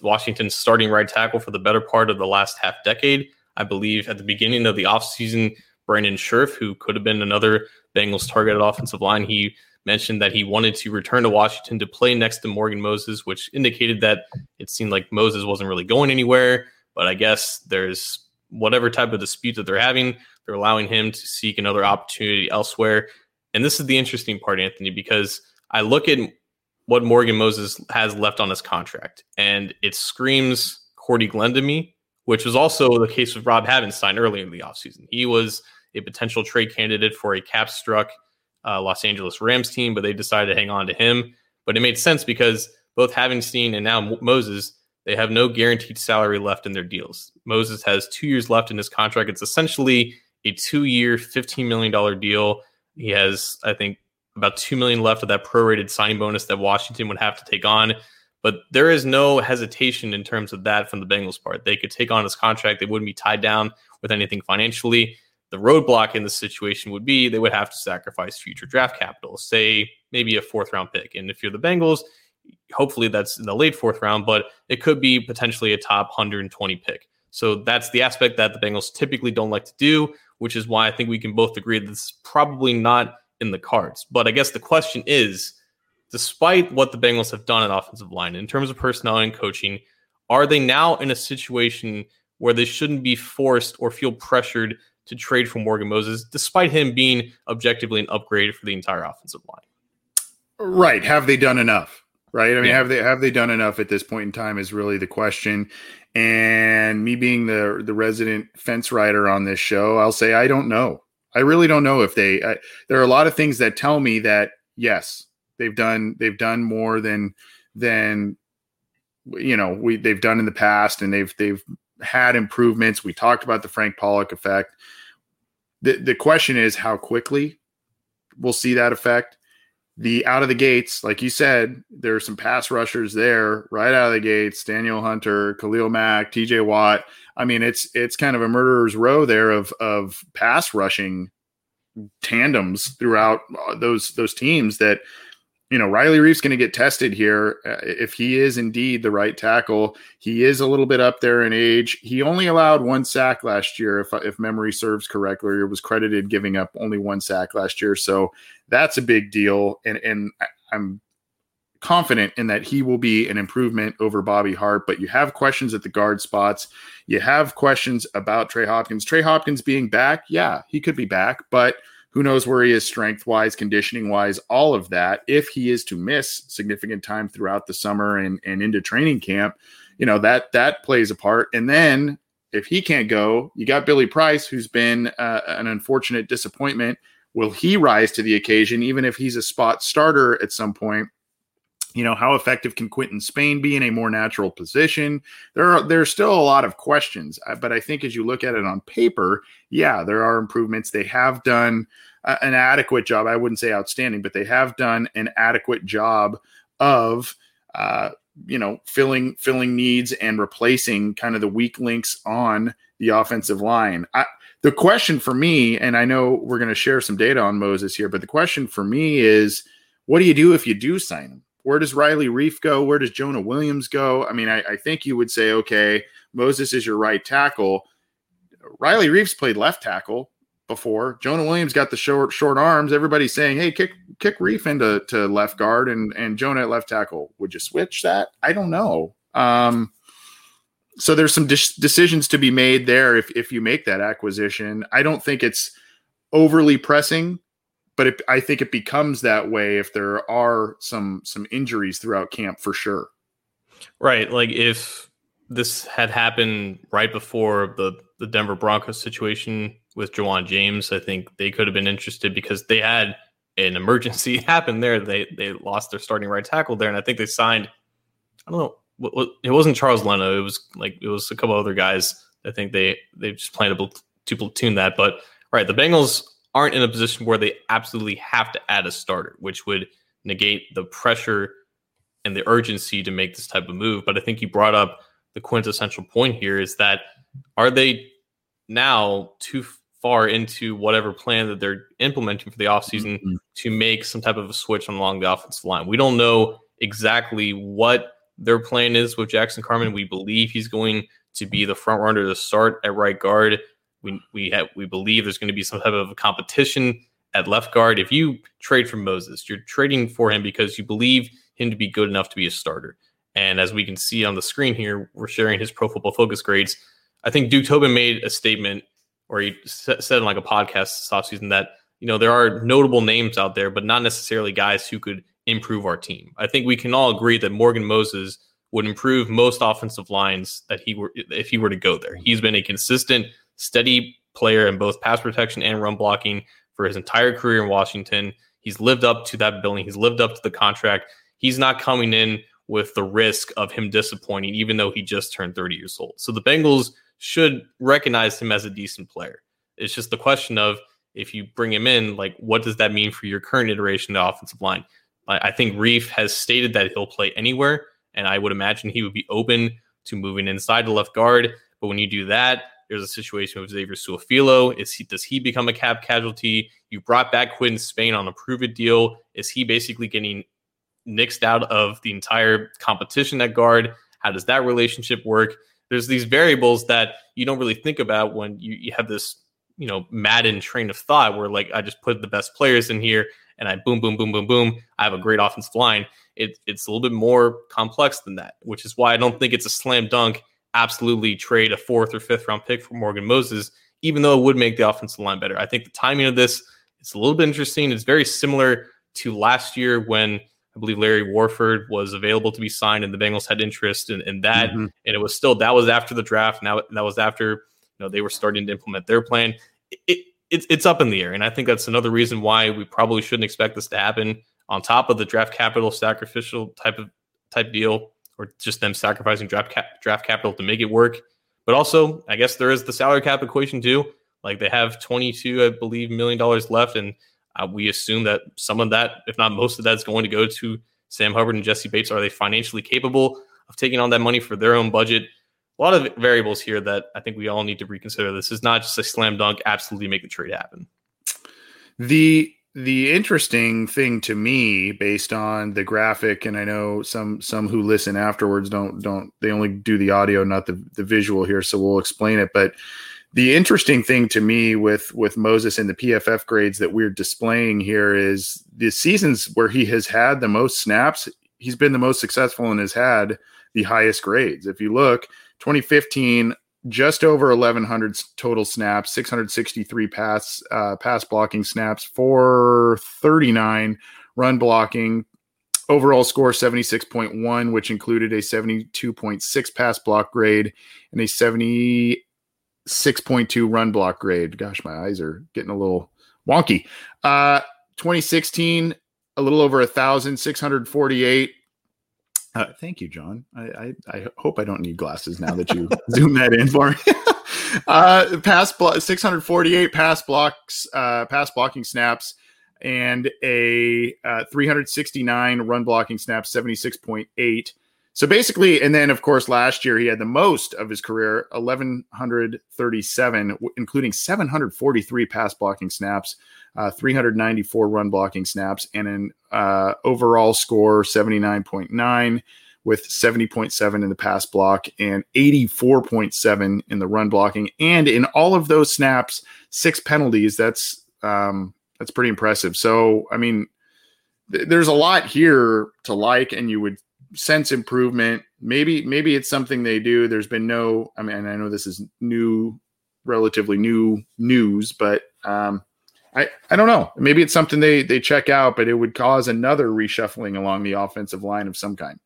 Washington's starting right tackle for the better part of the last half decade. I believe at the beginning of the offseason, Brandon Scherff, who could have been another Bengals targeted offensive line, he mentioned that he wanted to return to Washington to play next to Morgan Moses, which indicated that it seemed like Moses wasn't really going anywhere. But I guess there's whatever type of dispute that they're having, they're allowing him to seek another opportunity elsewhere. And this is the interesting part, Anthony, because I look at what Morgan Moses has left on his contract, and it screams Cordy Glenn to me, which was also the case with Rob Havenstein earlier in the offseason. He was a potential trade candidate for a cap struck uh, Los Angeles Rams team, but they decided to hang on to him. But it made sense because both Havenstein and now Moses, they have no guaranteed salary left in their deals. Moses has two years left in his contract. It's essentially a two-year, $15 million deal. He has, I think, about two million left of that prorated signing bonus that Washington would have to take on. But there is no hesitation in terms of that from the Bengals part. They could take on his contract. They wouldn't be tied down with anything financially the roadblock in this situation would be they would have to sacrifice future draft capital, say maybe a fourth round pick. And if you're the Bengals, hopefully that's in the late fourth round, but it could be potentially a top 120 pick. So that's the aspect that the Bengals typically don't like to do, which is why I think we can both agree that this is probably not in the cards. But I guess the question is despite what the Bengals have done at offensive line in terms of personnel and coaching, are they now in a situation where they shouldn't be forced or feel pressured to trade for Morgan Moses, despite him being objectively an upgrade for the entire offensive line. Right. Have they done enough? Right. I mean, yeah. have they have they done enough at this point in time is really the question. And me being the the resident fence rider on this show, I'll say I don't know. I really don't know if they. I, there are a lot of things that tell me that yes, they've done they've done more than than you know we they've done in the past, and they've they've had improvements. We talked about the Frank Pollack effect. The the question is how quickly we'll see that effect. The out of the gates, like you said, there are some pass rushers there right out of the gates. Danielle Hunter, Khalil Mack, TJ Watt. I mean, it's it's kind of a murderer's row there of of pass rushing tandems throughout uh, those those teams that you know, Riley Reiff's going to get tested here. Uh, if he is indeed the right tackle, he is a little bit up there in age. He only allowed one sack last year, if, if memory serves correctly, or was credited giving up only one sack last year. So that's a big deal. And, and I'm confident in that he will be an improvement over Bobby Hart. But you have questions at the guard spots. You have questions about Trey Hopkins. Trey Hopkins being back, yeah, he could be back, but – who knows where he is strength wise, conditioning wise, all of that. If he is to miss significant time throughout the summer and, and into training camp, you know, that that plays a part. And then if he can't go, you got Billy Price, who's been uh, an unfortunate disappointment. Will he rise to the occasion, even if he's a spot starter at some point? You know, how effective can Quinton Spain be in a more natural position? There are there's still a lot of questions, uh, but I think as you look at it on paper, yeah, there are improvements. They have done an adequate job. I wouldn't say outstanding, but they have done an adequate job of uh, you know filling filling needs and replacing kind of the weak links on the offensive line. I, the question for me, and I know we're going to share some data on Moses here, but the question for me is, what do you do if you do sign him? Where does Riley Reiff go? Where does Jonah Williams go? I mean, I, I think you would say, okay, Moses is your right tackle. Riley Reiff's played left tackle before. Jonah Williams got the short short arms. Everybody's saying, "Hey, kick kick Reiff into to left guard and and Jonah at left tackle." Would you switch that? I don't know. Um, so there's some de- decisions to be made there if if you make that acquisition. I don't think it's overly pressing but it, I think it becomes that way if there are some some injuries throughout camp for sure. Right, like if this had happened right before the the Denver Broncos situation with Ja'Wuan James, I think they could have been interested because they had an emergency [LAUGHS] happen there. They they lost their starting right tackle there, and I think they signed. I don't know. It wasn't Charles Leno. It was like it was a couple other guys. I think they they just planned to platoon that. But right, the Bengals aren't in a position where they absolutely have to add a starter, which would negate the pressure and the urgency to make this type of move. But I think you brought up the quintessential point here is that are they now too far into whatever plan that they're implementing for the offseason mm-hmm. to make some type of a switch along the offensive line? We don't know exactly what their plan is with Jackson Carman. We believe he's going to be the front runner to start at right guard. We we have we believe there's going to be some type of a competition at left guard. If you trade for Moses, you're trading for him because you believe him to be good enough to be a starter. And as we can see on the screen here, we're sharing his Pro Football Focus grades. I think Duke Tobin made a statement, or he said in like a podcast this offseason that you know there are notable names out there, but not necessarily guys who could improve our team. I think we can all agree that Morgan Moses would improve most offensive lines that he were if he were to go there. He's been a consistent steady player in both pass protection and run blocking for his entire career in Washington. He's lived up to that billing. He's lived up to the contract. He's not coming in with the risk of him disappointing, even though he just turned 30 years old. So the Bengals should recognize him as a decent player. It's just the question of if you bring him in, like what does that mean for your current iteration of the offensive line? I think Reiff has stated that he'll play anywhere, and I would imagine he would be open to moving inside the left guard. But when you do that, there's a situation with Xavier Su'a-Filo. Is he does he become a cap casualty? You brought back Quinn Spain on a prove it deal. Is he basically getting nixed out of the entire competition at guard? How does that relationship work? There's these variables that you don't really think about when you, you have this, you know, Madden train of thought where like I just put the best players in here and I boom, boom, boom, boom, boom. I have a great offensive line. It, it's a little bit more complex than that, which is why I don't think it's a slam dunk absolutely trade a fourth or fifth round pick for Morgan Moses, even though it would make the offensive line better. I think the timing of this is a little bit interesting. It's very similar to last year when I believe Larry Warford was available to be signed and the Bengals had interest in, in that. Mm-hmm. And it was still, that was after the draft. Now that was after, you know, they were starting to implement their plan. It, it, it's up in the air. And I think that's another reason why we probably shouldn't expect this to happen on top of the draft capital sacrificial type of type deal or just them sacrificing draft cap, draft capital to make it work. But also, I guess there is the salary cap equation too. Like they have 22, I believe, million dollars left, and uh, we assume that some of that, if not most of that, is going to go to Sam Hubbard and Jessie Bates. Are they financially capable of taking on that money for their own budget? A lot of variables here that I think we all need to reconsider. This is not just a slam dunk. Absolutely make the trade happen. The the interesting thing to me based on the graphic and i know some some who listen afterwards don't don't they only do the audio not the, the visual here so we'll explain it but the interesting thing to me with with moses and the pff grades that we're displaying here is the seasons where he has had the most snaps he's been the most successful and has had the highest grades. If you look 2015 just over 1100 total snaps 663 pass uh, pass blocking snaps 439 run blocking overall score 76.1 which included a 72.6 pass block grade and a 76.2 run block grade gosh my eyes are getting a little wonky uh 2016 a little over a thousand 648 uh, thank you, John. I, I, I, hope I don't need glasses now that you [LAUGHS] zoom that in for me. [LAUGHS] uh, pass blo- 648 pass blocks, uh, pass blocking snaps, and a uh, 369 run blocking snaps, 76.8. So basically, and then of course last year he had the most of his career, 1137, including 743 pass blocking snaps, uh, 394 run blocking snaps, and an uh, overall score 79.9 with 70.7 in the pass block and 84.7 in the run blocking. And in all of those snaps, six penalties. That's um, that's pretty impressive. So I mean, th- there's a lot here to like, and you would sense improvement. Maybe maybe it's something they do. There's been no. I mean, I know this is new, relatively new news, but um, I, I don't know. Maybe it's something they they check out, but it would cause another reshuffling along the offensive line of some kind.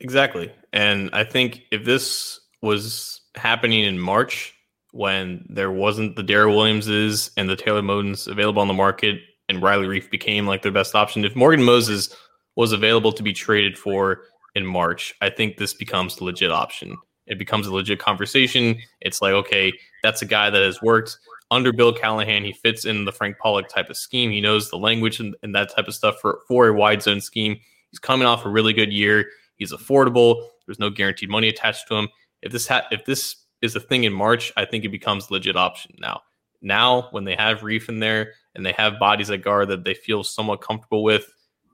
Exactly. And I think if this was happening in March when there wasn't the Daryl Williamses and the Taylor Motons available on the market and Riley Reiff became like their best option, if Morgan Moses was available to be traded for in March, I think this becomes a legit option. It becomes a legit conversation. It's like, okay, that's a guy that has worked under Bill Callahan, he fits in the Frank Pollack type of scheme. He knows the language and, and, that type of stuff for, for a wide zone scheme. He's coming off a really good year. He's affordable. There's no guaranteed money attached to him. If this ha- if this is a thing in March, I think it becomes legit option now. Now, when they have Reiff in there and they have bodies at guard that they feel somewhat comfortable with,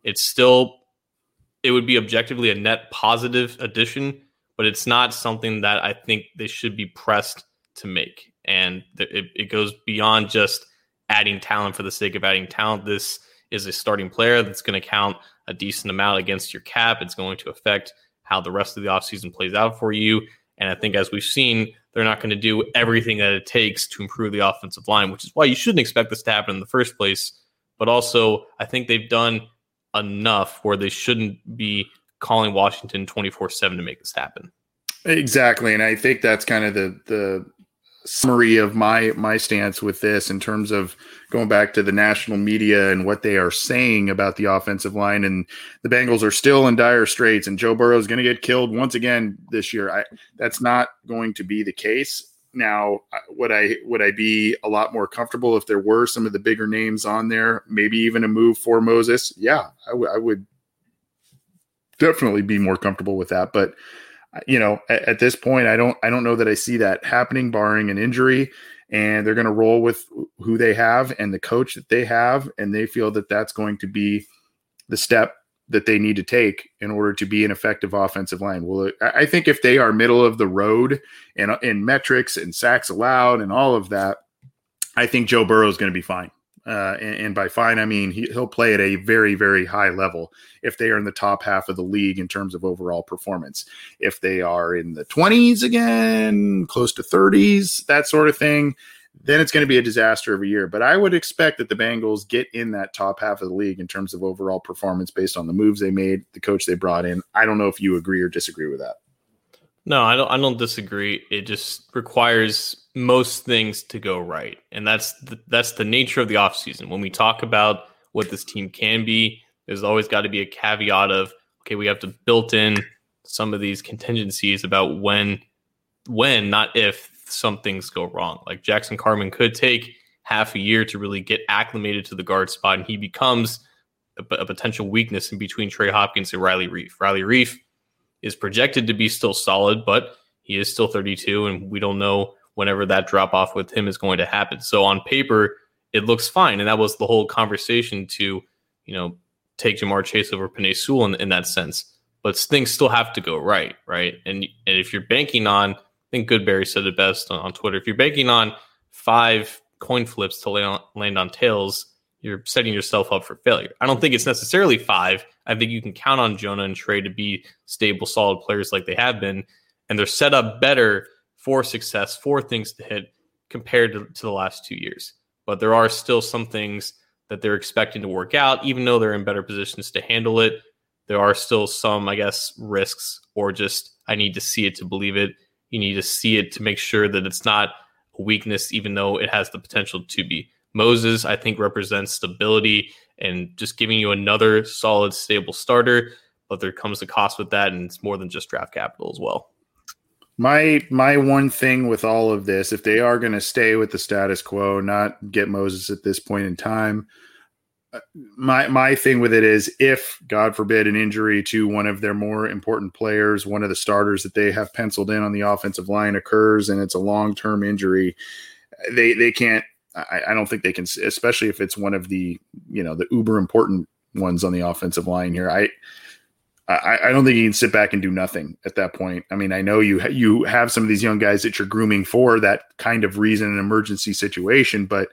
it's still it would be objectively a net positive addition, but it's not something that I think they should be pressed to make and it, it goes beyond just adding talent for the sake of adding talent. This is a starting player that's going to count a decent amount against your cap. It's going to affect how the rest of the offseason plays out for you. And I think, as we've seen, they're not going to do everything that it takes to improve the offensive line, which is why you shouldn't expect this to happen in the first place. But also, I think they've done enough where they shouldn't be calling Washington 24 7 to make this happen. Exactly. And I think that's kind of the, the, summary of my my stance with this in terms of going back to the national media and what they are saying about the offensive line and the Bengals are still in dire straits and Joe Burrow is going to get killed once again this year. I that's not going to be the case. Now, would I would I be a lot more comfortable if there were some of the bigger names on there? Maybe even a move for Moses. Yeah, I, w- I would definitely be more comfortable with that. But uh, you know, at, at, this point, I don't I don't know that I see that happening, barring an injury. And they're going to roll with who they have and the coach that they have, and they feel that that's going to be the step that they need to take in order to be an effective offensive line. Well, I think if they are middle of the road and in metrics and sacks allowed and all of that, I think Joe Burrow is going to be fine. Uh, and, and, by fine, I mean he, will play at a very, very high level if they are in the top half of the league in terms of overall performance. If they are in the 20s again, close to 30s, that sort of thing, then it's going to be a disaster every year. But I would expect that the Bengals get in that top half of the league in terms of overall performance based on the moves they made, the coach they brought in. I don't know if you agree or disagree with that. No, I don't. I don't disagree. It just requires most things to go right, and that's the, that's the nature of the offseason. When we talk about what this team can be, there's always got to be a caveat of okay, we have to built in some of these contingencies about when, when, not if some things go wrong. Like Jackson Carman could take half a year to really get acclimated to the guard spot, and he becomes a, a potential weakness in between Trey Hopkins and Riley Reiff. Riley Reiff is projected to be still solid, but he is still 32, and we don't know whenever that drop off with him is going to happen. So on paper, it looks fine, and that was the whole conversation to, you know, take Ja'Marr Chase over Penei Sewell in, in that sense. But things still have to go right, right? And and if you're banking on, think Goodberry said it best on, on Twitter. If you're banking on five coin flips to land on, land on tails, you're setting yourself up for failure. I don't think it's necessarily five. I think you can count on Jonah and Trey to be stable, solid players like they have been, and they're set up better for success, for things to hit compared to, to the last two years. But there are still some things that they're expecting to work out, even though they're in better positions to handle it. There are still some, I guess, risks, or just I need to see it to believe it. You need to see it to make sure that it's not a weakness, even though it has the potential to be. Moses, I think, represents stability and just giving you another solid, stable starter. But there comes a cost with that, and it's more than just draft capital as well. My my one thing with all of this, if they are going to stay with the status quo, not get Moses at this point in time, my my thing with it is if God forbid an injury to one of their more important players, one of the starters that they have penciled in on the offensive line occurs, and it's a long term injury, they they can't I, I don't think they can, especially if it's one of the you know the uber important ones on the offensive line here. I, I, I don't think you can sit back and do nothing at that point. I mean, I know you you have some of these young guys that you're grooming for that kind of reason, an emergency situation, but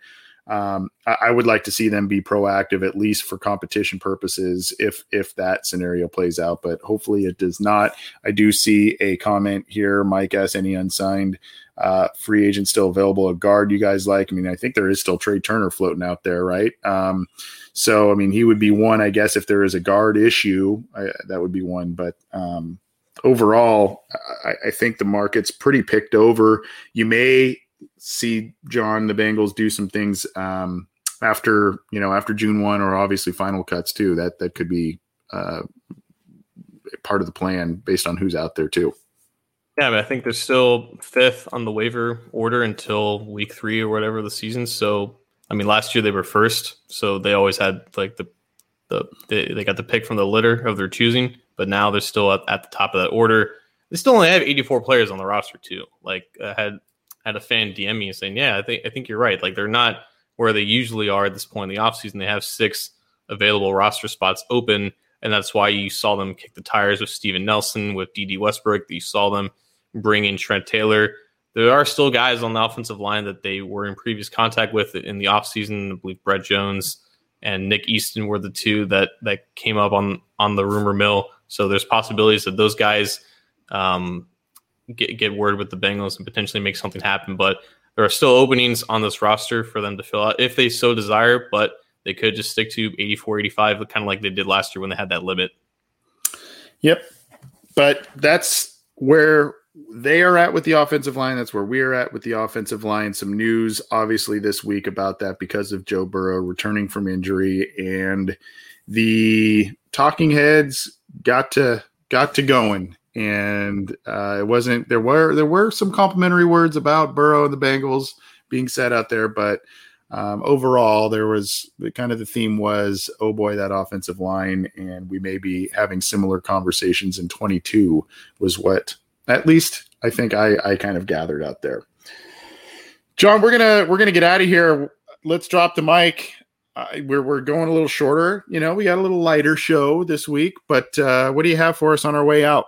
um, I, I, would like to see them be proactive at least for competition purposes if if that scenario plays out. But hopefully it does not. I do see a comment here. Mike asks any unsigned uh, free agent still available a guard you guys like. I mean, I think there is still Trai Turner floating out there, right? Um, so I mean, he would be one, I guess, if there is a guard issue, I, that would be one. But um, overall, I, I think the market's pretty picked over. You may see John the Bengals do some things um, after you know after June one or obviously final cuts too. That that could be uh, part of the plan based on who's out there too. Yeah, I, I think they're still fifth on the waiver order until week three or whatever the season. So I mean, last year they were first, so they always had like the the they, they got the pick from the litter of their choosing. But now they're still at, at the top of that order. They still only have 84 players on the roster too. Like I had had a fan DM me saying, "Yeah, I think I think you're right. Like they're not where they usually are at this point in the offseason. They have six available roster spots open, and that's why you saw them kick the tires with Steven Nelson, with Dede Westbrook. You saw them bring in Trent Taylor. There are still guys on the offensive line that they were in previous contact with in the offseason. I believe Brett Jones and Nick Easton were the two that that came up on on the rumor mill. So there's possibilities that those guys um, get get word with the Bengals and potentially make something happen. But there are still openings on this roster for them to fill out if they so desire. But they could just stick to 84, 85, kind of like they did last year when they had that limit. Yep. But that's where they are at with the offensive line. That's where we're at with the offensive line. Some news, obviously, this week about that because of Joe Burrow returning from injury, and the talking heads got to got to going and uh, it wasn't there were there were some complimentary words about Burrow and the Bengals being said out there, but um, overall there was kind of the theme was oh boy that offensive line, and we may be having similar conversations in 22 was what at least I think I I kind of gathered out there. John, we're gonna we're gonna get out of here. Let's drop the mic. We're we're going a little shorter. You know, we got a little lighter show this week, but uh, what do you have for us on our way out?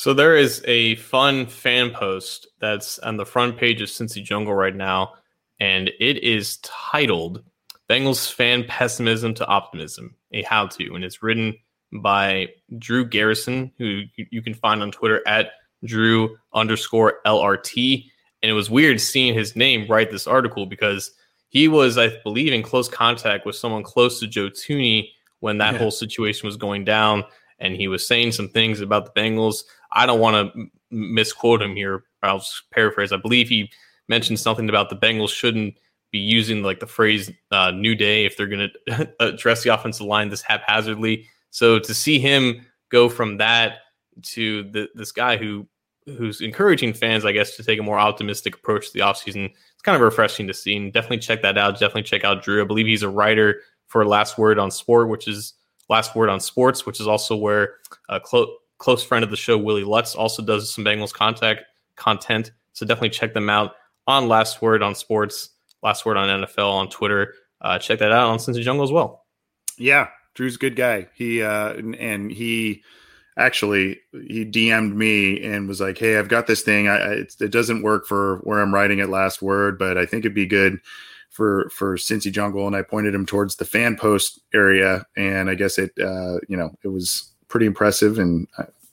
So there is a fun fan post that's on the front page of Cincy Jungle right now, and it is titled Bengals fan pessimism to optimism, a how to. And it's written by Drew Garrison, who you can find on Twitter at Drew underscore LRT. And it was weird seeing his name write this article because he was, I believe, in close contact with someone close to Joe Thuney when that yeah. whole situation was going down. And he was saying some things about the Bengals. I don't want to misquote him here. I'll paraphrase. I believe he mentioned something about the Bengals shouldn't be using like the phrase uh, "new day" if they're going [LAUGHS] to address the offensive line this haphazardly. So to see him go from that to the, this guy who who's encouraging fans, I guess, to take a more optimistic approach to the offseason, it's kind of refreshing to see. And definitely check that out. Definitely check out Drew. I believe he's a writer for Last Word on Sport, which is Last Word on Sports, which is also where a clo- close friend of the show, Willie Lutz, also does some Bengals contact content. So definitely check them out on Last Word on Sports, Last Word on NFL on Twitter. Uh, check that out on Cincy Jungle as well. Yeah, Drew's a good guy. He uh, and, and he actually he DM'd me and was like, "Hey, I've got this thing. I, it, it, doesn't work for where I'm writing at Last Word, but I think it'd be good for for Cincy Jungle." And I pointed him towards the fan post area, and I guess it, uh, you know, it was pretty impressive. And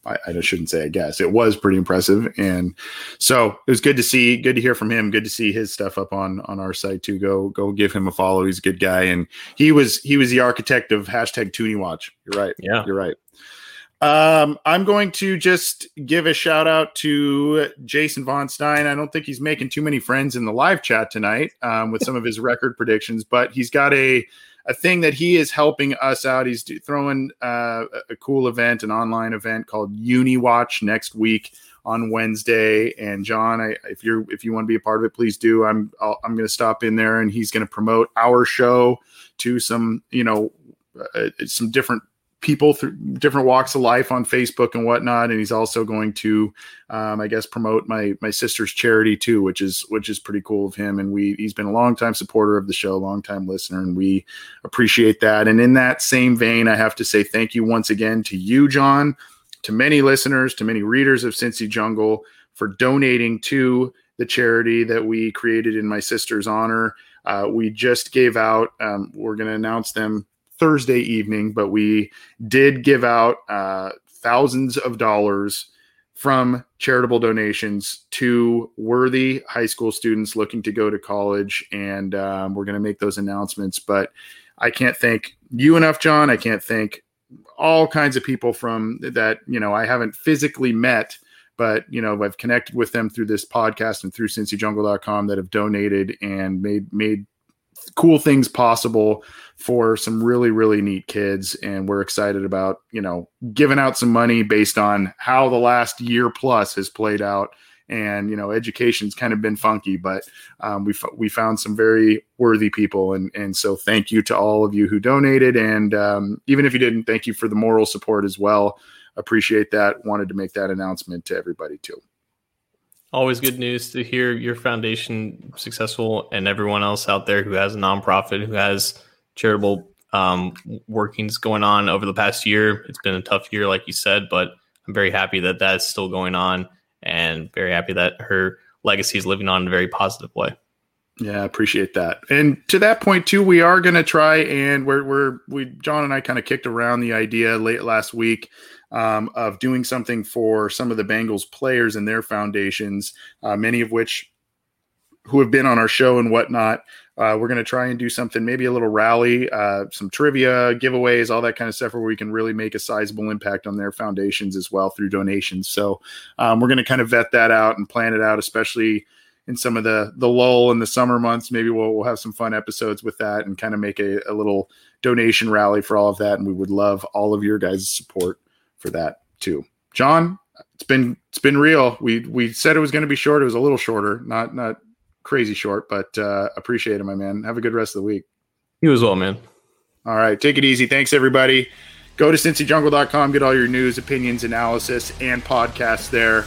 I, I shouldn't say I guess it was pretty impressive, and so it was good to see, good to hear from him, good to see his stuff up on on our site too. Go go give him a follow. He's a good guy, and he was he was the architect of hashtag Thuney Watch. You're right. Yeah, you're right. Um, I'm going to just give a shout out to Jason Von Stein. I don't think he's making too many friends in the live chat tonight um, with some of his record predictions, but he's got a a thing that he is helping us out. He's throwing uh, a cool event, an online event called Uni Watch next week on Wednesday. And John, I, if you're if you want to be a part of it, please do. I'm i am going to stop in there, and he's going to promote our show to some you know uh, some different people through different walks of life on Facebook and whatnot. And he's also going to, um, I guess, promote my my sister's charity too, which is which is pretty cool of him. And we he's been a long time supporter of the show, long time listener, and we appreciate that. And in that same vein, I have to say thank you once again to you, John, to many listeners, to many readers of Cincy Jungle for donating to the charity that we created in my sister's honor. Uh, we just gave out. Um, we're going to announce them Thursday evening, but we did give out uh, thousands of dollars from charitable donations to worthy high school students looking to go to college. And um, we're going to make those announcements. But I can't thank you enough, John. I can't thank all kinds of people from that, you know, I haven't physically met, but, you know, I've connected with them through this podcast and through cincyjungle.com that have donated and made, made cool things possible for some really really neat kids. And we're excited about you know giving out some money based on how the last year plus has played out. And you know education's kind of been funky but um, we, f- we found some very worthy people. And and so thank you to all of you who donated. And um, even if you didn't thank you for the moral support as well. Appreciate that. Wanted to make that announcement to everybody too Always good news to hear your foundation successful and everyone else out there who has a nonprofit, who has charitable um, workings going on over the past year. It's been a tough year, like you said, but I'm very happy that that's still going on and very happy that her legacy is living on in a very positive way. Yeah, I appreciate that. And to that point too, we are going to try and we're we're we John and I kind of kicked around the idea late last week um, of doing something for some of the Bengals players and their foundations, uh, many of which who have been on our show and whatnot. Uh, we're going to try and do something, maybe a little rally, uh, some trivia, giveaways, all that kind of stuff, where we can really make a sizable impact on their foundations as well through donations. So um, we're going to kind of vet that out and plan it out, especially in some of the the lull in the summer months. Maybe we'll we'll have some fun episodes with that and kind of make a, a little donation rally for all of that. And we would love all of your guys' support for that too. John, it's been it's been real. We we said it was going to be short. It was a little shorter, not not crazy short, but uh, appreciate it, my man. Have a good rest of the week. You as well, man. All right, take it easy. Thanks everybody. Go to cincyjungle.com, get all your news, opinions, analysis, and podcasts there.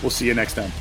We'll see you next time.